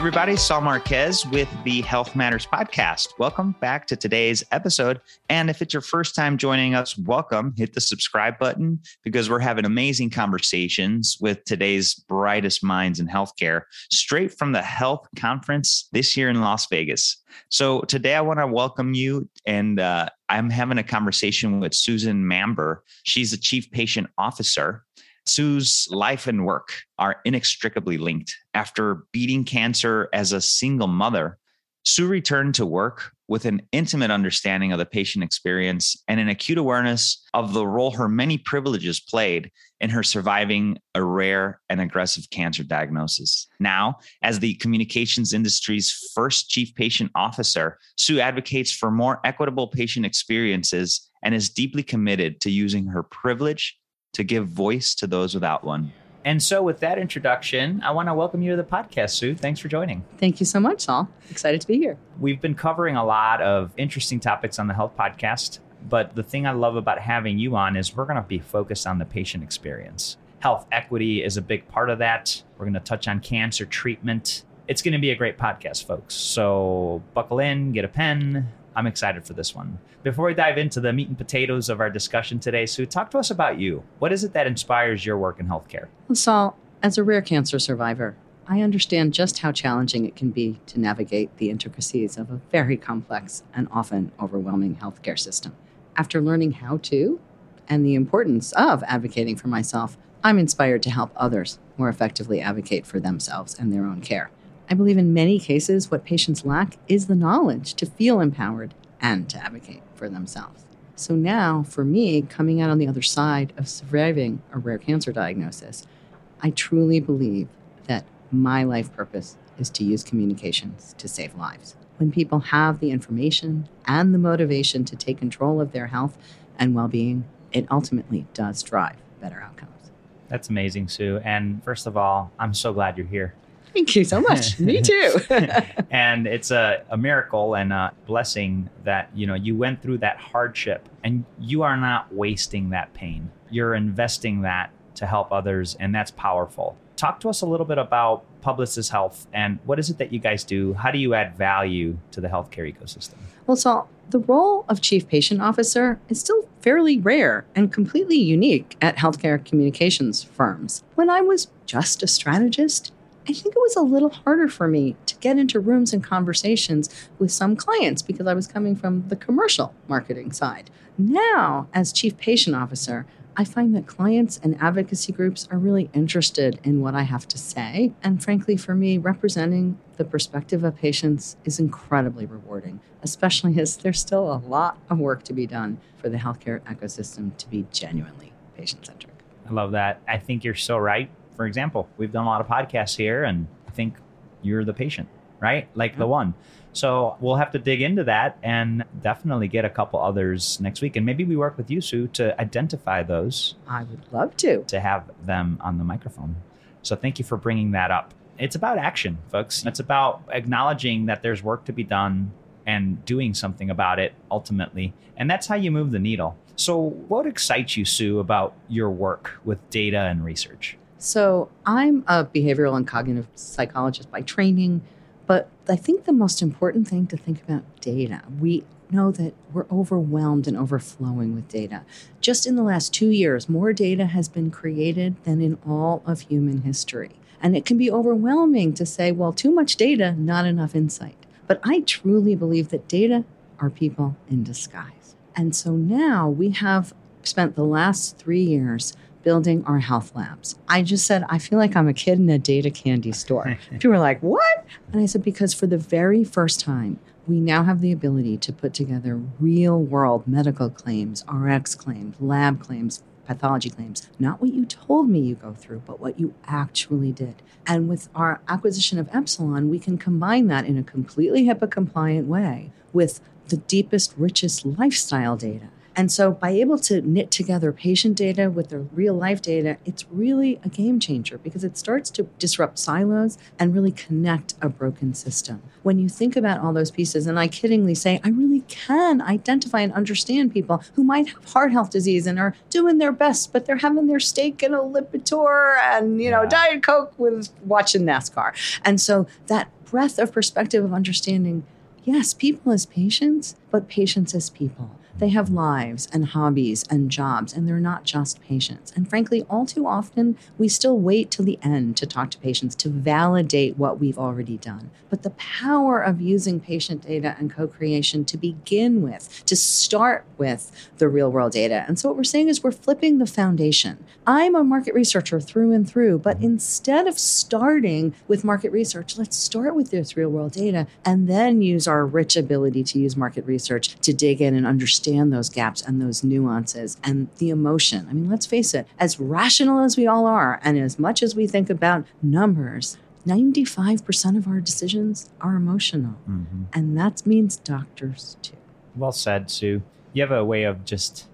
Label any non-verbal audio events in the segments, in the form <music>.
everybody, Saul Marquez with the Health Matters Podcast. Welcome back to today's episode. And if it's your first time joining us, welcome. Hit the subscribe button because we're having amazing conversations with today's brightest minds in healthcare straight from the health conference this year in Las Vegas. So today I want to welcome you and uh, I'm having a conversation with Susan Manber. She's the Chief Patient Officer Sue's life and work are inextricably linked. After beating cancer as a single mother, Sue returned to work with an intimate understanding of the patient experience and an acute awareness of the role her many privileges played in her surviving a rare and aggressive cancer diagnosis. Now, as the communications industry's first chief patient officer, Sue advocates for more equitable patient experiences and is deeply committed to using her privilege to give voice to those without one. And so, with that introduction, I want to welcome you to the podcast, Sue. Thanks for joining. Thank you so much, Saul. Excited to be here. We've been covering a lot of interesting topics on the health podcast, but the thing I love about having you on is we're going to be focused on the patient experience. Health equity is a big part of that. We're going to touch on cancer treatment. It's going to be a great podcast, folks. So, buckle in, get a pen, I'm excited for this one. Before we dive into the meat and potatoes of our discussion today, Sue, talk to us about you. What is it that inspires your work in healthcare? Saul, as a rare cancer survivor, I understand just how challenging it can be to navigate the intricacies of a very complex and often overwhelming healthcare system. After learning how to and the importance of advocating for myself, I'm inspired to help others more effectively advocate for themselves and their own care. I believe in many cases, what patients lack is the knowledge to feel empowered and to advocate for themselves. So now, for me, coming out on the other side of surviving a rare cancer diagnosis, I truly believe that my life purpose is to use communications to save lives. When people have the information and the motivation to take control of their health and well being, it ultimately does drive better outcomes. That's amazing, Sue. And first of all, I'm so glad you're here. Thank you so much. <laughs> Me too. <laughs> and it's a, a miracle and a blessing that you know you went through that hardship and you are not wasting that pain. You're investing that to help others, and that's powerful. Talk to us a little bit about Publicis Health and what is it that you guys do? How do you add value to the healthcare ecosystem? Well, so the role of chief patient officer is still fairly rare and completely unique at healthcare communications firms. When I was just a strategist, I think it was a little harder for me to get into rooms and conversations with some clients because I was coming from the commercial marketing side. Now, as chief patient officer, I find that clients and advocacy groups are really interested in what I have to say. And frankly, for me, representing the perspective of patients is incredibly rewarding, especially as there's still a lot of work to be done for the healthcare ecosystem to be genuinely patient centric. I love that. I think you're so right for example, we've done a lot of podcasts here, and I think you're the patient, right? Like the one. So we'll have to dig into that and definitely get a couple others next week. And maybe we work with you, Sue, to identify those. I would love to. To have them on the microphone. So thank you for bringing that up. It's about action, folks. It's about acknowledging that there's work to be done and doing something about it ultimately. And that's how you move the needle. So, what excites you, Sue, about your work with data and research? So, I'm a behavioral and cognitive psychologist by training, but I think the most important thing to think about data. We know that we're overwhelmed and overflowing with data. Just in the last 2 years, more data has been created than in all of human history. And it can be overwhelming to say, well, too much data, not enough insight. But I truly believe that data are people in disguise. And so now we have spent the last 3 years building our health labs. I just said, I feel like I'm a kid in a data candy store. <laughs> People were like, what? And I said, because for the very first time, we now have the ability to put together real world medical claims, RX claims, lab claims, pathology claims, not what you told me you go through, but what you actually did. And with our acquisition of Epsilon, we can combine that in a completely HIPAA compliant way with the deepest, richest lifestyle data and so, by able to knit together patient data with the real life data, it's really a game changer because it starts to disrupt silos and really connect a broken system. When you think about all those pieces, and I kiddingly say, I really can identify and understand people who might have heart health disease and are doing their best, but they're having their steak and a Lipitor and, you know, yeah. Diet Coke with watching NASCAR. And so, that breadth of perspective of understanding yes, people as patients, but patients as people. They have lives and hobbies and jobs, and they're not just patients. And frankly, all too often, we still wait till the end to talk to patients to validate what we've already done. But the power of using patient data and co creation to begin with, to start with the real world data. And so, what we're saying is we're flipping the foundation. I'm a market researcher through and through, but instead of starting with market research, let's start with this real world data and then use our rich ability to use market research to dig in and understand understand those gaps and those nuances and the emotion. I mean, let's face it, as rational as we all are, and as much as we think about numbers, 95% of our decisions are emotional. Mm-hmm. And that means doctors too. Well said, Sue. You have a way of just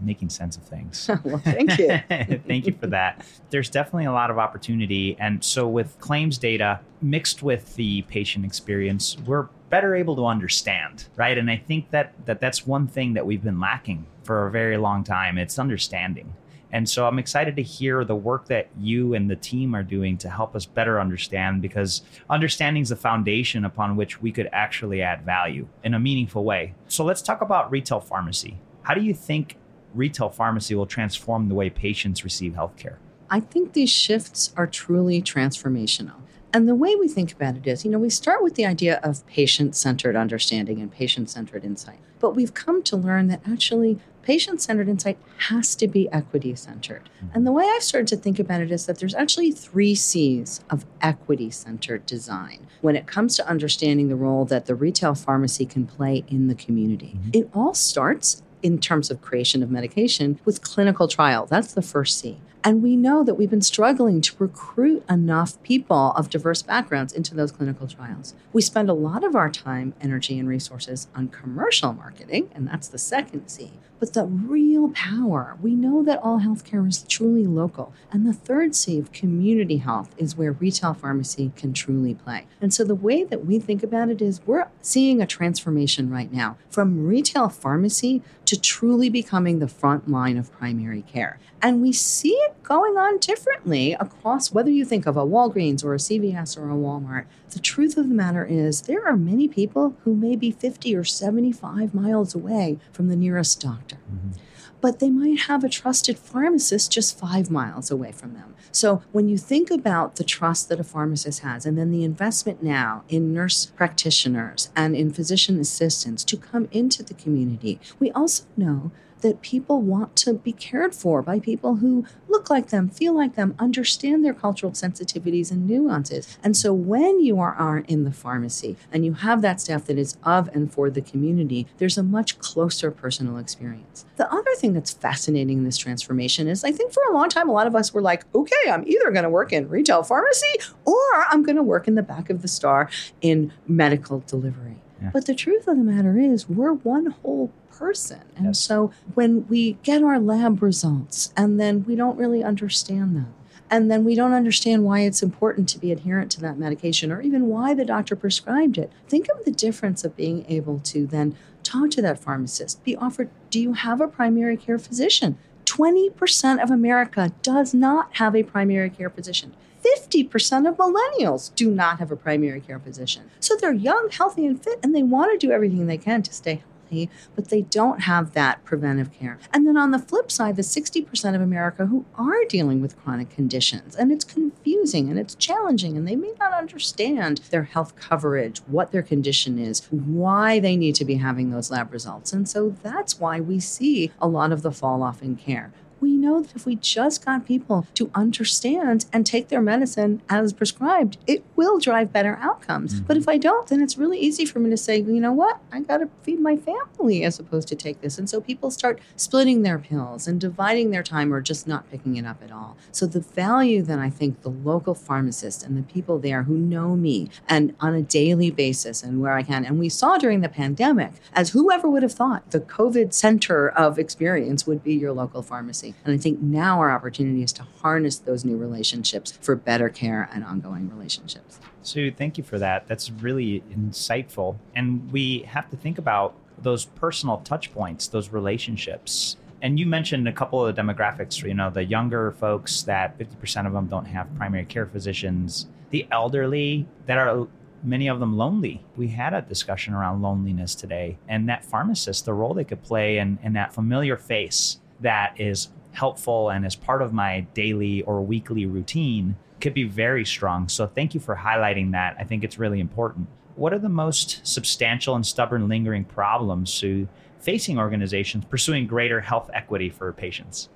making sense of things. <laughs> well, thank you. <laughs> thank you for that. There's definitely a lot of opportunity. And so, with claims data mixed with the patient experience, we're better able to understand, right? And I think that, that that's one thing that we've been lacking for a very long time. It's understanding. And so I'm excited to hear the work that you and the team are doing to help us better understand because understanding is the foundation upon which we could actually add value in a meaningful way. So let's talk about retail pharmacy. How do you think retail pharmacy will transform the way patients receive healthcare? I think these shifts are truly transformational. And the way we think about it is, you know, we start with the idea of patient centered understanding and patient centered insight. But we've come to learn that actually patient centered insight has to be equity centered. And the way I've started to think about it is that there's actually three C's of equity centered design when it comes to understanding the role that the retail pharmacy can play in the community. Mm-hmm. It all starts in terms of creation of medication with clinical trial. That's the first C. And we know that we've been struggling to recruit enough people of diverse backgrounds into those clinical trials. We spend a lot of our time, energy, and resources on commercial marketing, and that's the second C. But the real power, we know that all healthcare is truly local. And the third C of community health is where retail pharmacy can truly play. And so the way that we think about it is we're seeing a transformation right now from retail pharmacy to truly becoming the front line of primary care. And we see it going on differently across whether you think of a Walgreens or a CVS or a Walmart. The truth of the matter is, there are many people who may be 50 or 75 miles away from the nearest doctor. Mm-hmm. But they might have a trusted pharmacist just five miles away from them. So, when you think about the trust that a pharmacist has, and then the investment now in nurse practitioners and in physician assistants to come into the community, we also know that people want to be cared for by people who look like them, feel like them, understand their cultural sensitivities and nuances. And so when you are, in the pharmacy and you have that staff that is of and for the community, there's a much closer personal experience. The other thing that's fascinating in this transformation is I think for a long time, a lot of us were like, okay, I'm either going to work in retail pharmacy or I'm going to work in the back of the star in medical delivery. Yeah. But the truth of the matter is, we're one whole person. And yes. so when we get our lab results and then we don't really understand them, and then we don't understand why it's important to be adherent to that medication or even why the doctor prescribed it. Think of the difference of being able to then talk to that pharmacist, be offered, do you have a primary care physician? 20% of America does not have a primary care physician. 50% of millennials do not have a primary care physician. So they're young, healthy, and fit, and they want to do everything they can to stay healthy, but they don't have that preventive care. And then on the flip side, the 60% of America who are dealing with chronic conditions, and it's confusing and it's challenging, and they may not understand their health coverage, what their condition is, why they need to be having those lab results. And so that's why we see a lot of the fall off in care we know that if we just got people to understand and take their medicine as prescribed, it will drive better outcomes. Mm-hmm. But if I don't, then it's really easy for me to say, you know what, I got to feed my family as opposed to take this. And so people start splitting their pills and dividing their time or just not picking it up at all. So the value that I think the local pharmacist and the people there who know me and on a daily basis and where I can, and we saw during the pandemic, as whoever would have thought the COVID center of experience would be your local pharmacy. And I think now our opportunity is to harness those new relationships for better care and ongoing relationships. Sue, thank you for that. That's really insightful. And we have to think about those personal touch points, those relationships. And you mentioned a couple of the demographics, you know, the younger folks that 50% of them don't have primary care physicians, the elderly that are many of them lonely. We had a discussion around loneliness today, and that pharmacist, the role they could play, and, and that familiar face that is helpful and as part of my daily or weekly routine could be very strong. So thank you for highlighting that. I think it's really important. What are the most substantial and stubborn lingering problems facing organizations pursuing greater health equity for patients?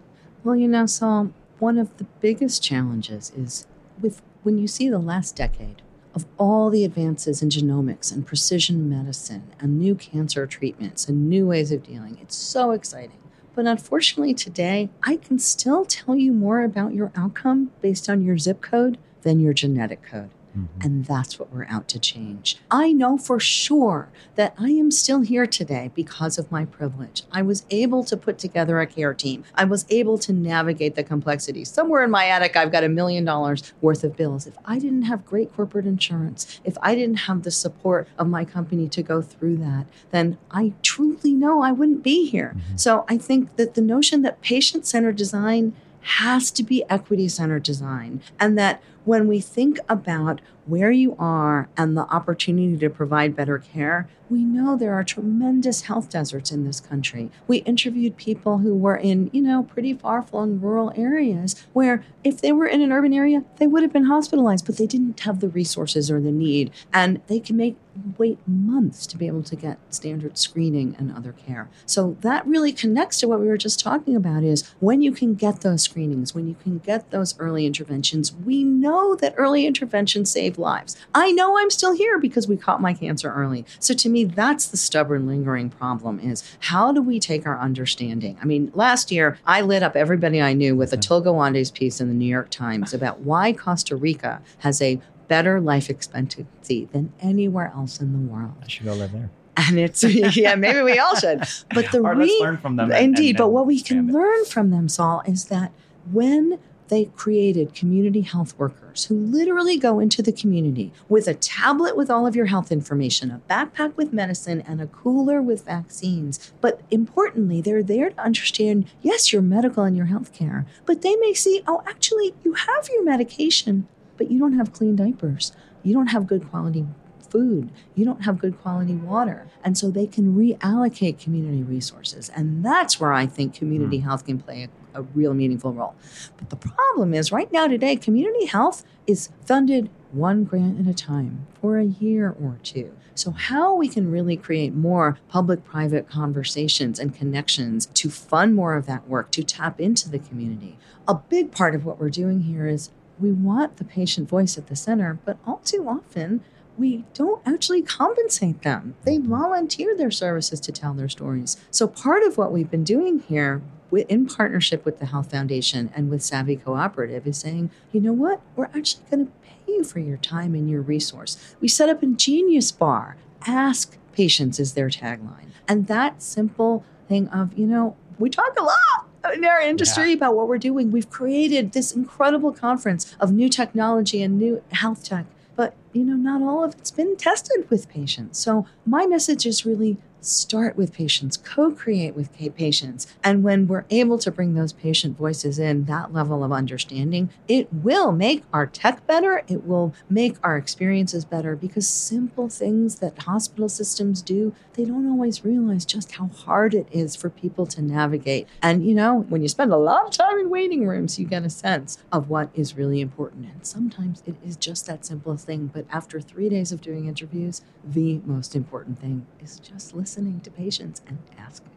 Well, you know, so one of the biggest challenges is with when you see the last decade of all the advances in genomics and precision medicine and new cancer treatments and new ways of dealing. It's so exciting. But unfortunately, today, I can still tell you more about your outcome based on your zip code than your genetic code. Mm-hmm. And that's what we're out to change. I know for sure that I am still here today because of my privilege. I was able to put together a care team. I was able to navigate the complexity. Somewhere in my attic, I've got a million dollars worth of bills. If I didn't have great corporate insurance, if I didn't have the support of my company to go through that, then I truly know I wouldn't be here. Mm-hmm. So I think that the notion that patient centered design has to be equity centered design and that when we think about where you are and the opportunity to provide better care, we know there are tremendous health deserts in this country. We interviewed people who were in, you know, pretty far flung rural areas where if they were in an urban area, they would have been hospitalized, but they didn't have the resources or the need. And they can make wait months to be able to get standard screening and other care. So that really connects to what we were just talking about is when you can get those screenings, when you can get those early interventions, we know that early intervention interventions lives. I know I'm still here because we caught my cancer early. So to me, that's the stubborn, lingering problem is how do we take our understanding? I mean, last year, I lit up everybody I knew with a Atul Gawande's piece in the New York Times about why Costa Rica has a better life expectancy than anywhere else in the world. I should go live there and it's <laughs> yeah maybe we all should but the or re- learn from them indeed and, and, but what we can learn from them saul is that when they created community health workers who literally go into the community with a tablet with all of your health information, a backpack with medicine, and a cooler with vaccines. But importantly, they're there to understand yes, your medical and your health care, but they may see, oh, actually, you have your medication, but you don't have clean diapers. You don't have good quality food. You don't have good quality water. And so they can reallocate community resources. And that's where I think community mm. health can play a a real meaningful role. But the problem is, right now, today, community health is funded one grant at a time for a year or two. So, how we can really create more public private conversations and connections to fund more of that work, to tap into the community. A big part of what we're doing here is we want the patient voice at the center, but all too often, we don't actually compensate them. They volunteer their services to tell their stories. So, part of what we've been doing here in partnership with the Health Foundation and with Savvy Cooperative is saying, you know what, we're actually going to pay you for your time and your resource. We set up a Genius Bar. Ask patients is their tagline. And that simple thing of, you know, we talk a lot in our industry yeah. about what we're doing. We've created this incredible conference of new technology and new health tech, but you know, not all of it's been tested with patients. So my message is really start with patients, co create with patients. And when we're able to bring those patient voices in, that level of understanding, it will make our tech better. It will make our experiences better because simple things that hospital systems do, they don't always realize just how hard it is for people to navigate. And, you know, when you spend a lot of time in waiting rooms, you get a sense of what is really important. And sometimes it is just that simple thing. But after three days of doing interviews, the most important thing is just listen listening to patients and asking.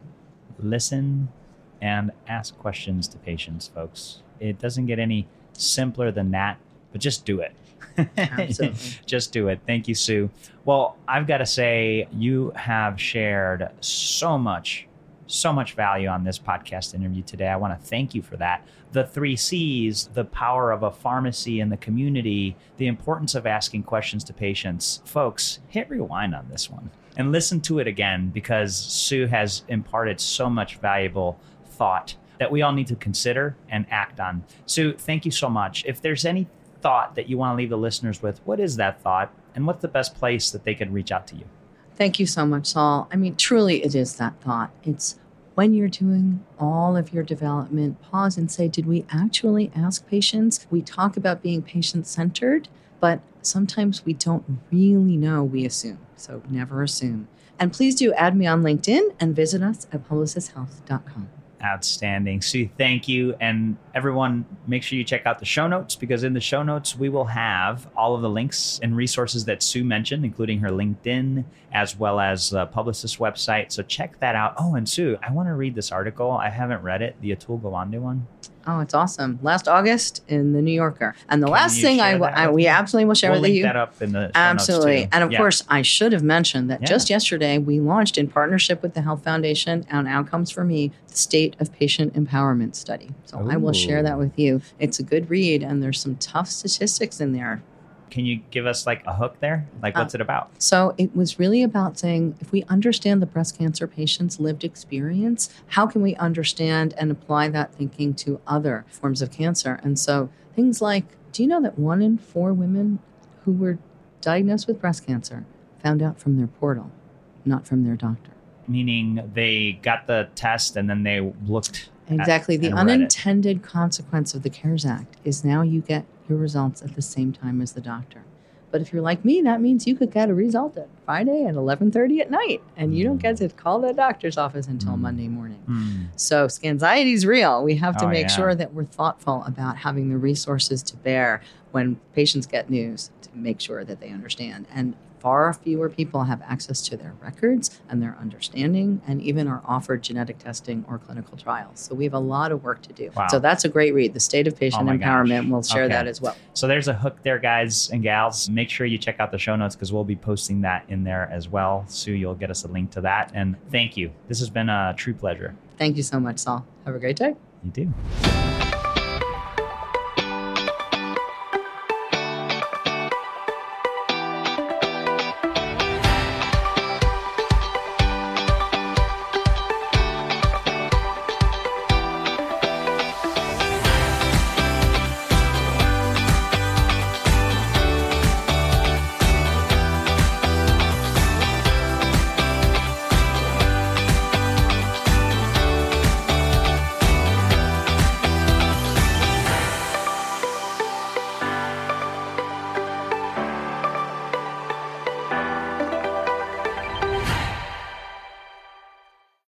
Listen and ask questions to patients, folks. It doesn't get any simpler than that, but just do it. Absolutely. <laughs> just do it. Thank you, Sue. Well, I've got to say, you have shared so much, so much value on this podcast interview today. I want to thank you for that. The three C's, the power of a pharmacy in the community, the importance of asking questions to patients. Folks, hit rewind on this one and listen to it again because Sue has imparted so much valuable thought that we all need to consider and act on. Sue, thank you so much. If there's any thought that you want to leave the listeners with, what is that thought and what's the best place that they could reach out to you? Thank you so much, Saul. I mean, truly, it is that thought. It's when you're doing all of your development, pause and say, Did we actually ask patients? We talk about being patient centered, but sometimes we don't really know, we assume. So never assume. And please do add me on LinkedIn and visit us at publicishealth.com. Outstanding. Sue, thank you. And everyone, make sure you check out the show notes because in the show notes, we will have all of the links and resources that Sue mentioned, including her LinkedIn as well as the Publicis website. So check that out. Oh, and Sue, I want to read this article. I haven't read it, the Atul Gawande one. Oh, it's awesome. Last August in the New Yorker. And the Can last thing I, I we absolutely will share we'll with link you. that up in the Absolutely. too. And of Yeah. course, I should have mentioned that Yeah. just yesterday we launched in partnership with the Health Foundation and Outcomes for Me, the State of Patient Empowerment Study. So I will share that with you. It's a good read and there's some tough statistics in there. Can you give us like a hook there? Like, Uh, what's it about? So it was really about saying if we understand the breast cancer patient's lived experience, how can we understand and apply that thinking to other forms of cancer? And so things like do you know that one in four women who were diagnosed with breast cancer found out from their portal, not from their doctor? Meaning they got the test and then they looked. Exactly. The and read it. unintended consequence of the Cures Act is now you get your results at the same time as the doctor. But if you're like me, that means you could get a result at Friday at 11:30 at night, and you don't get to call the doctor's office until Mm. Monday morning. Hmm. So anxiety is real. We have to Oh, make yeah. sure that we're thoughtful about having the resources to bear when patients get news to make sure that they understand. And far fewer people have access to their records and their understanding and even are offered genetic testing or clinical trials. So we have a lot of work to do. Wow. So that's a great read. The State of Patient Oh gosh. Empowerment. We'll share Okay. that as well. So there's a hook there, guys and gals. Make sure you check out the show notes because we'll be posting that in there as well. Sue, you'll get us a link to that. And thank you. This has been a true pleasure. Thank you so much, Saul. Have a great day. You do.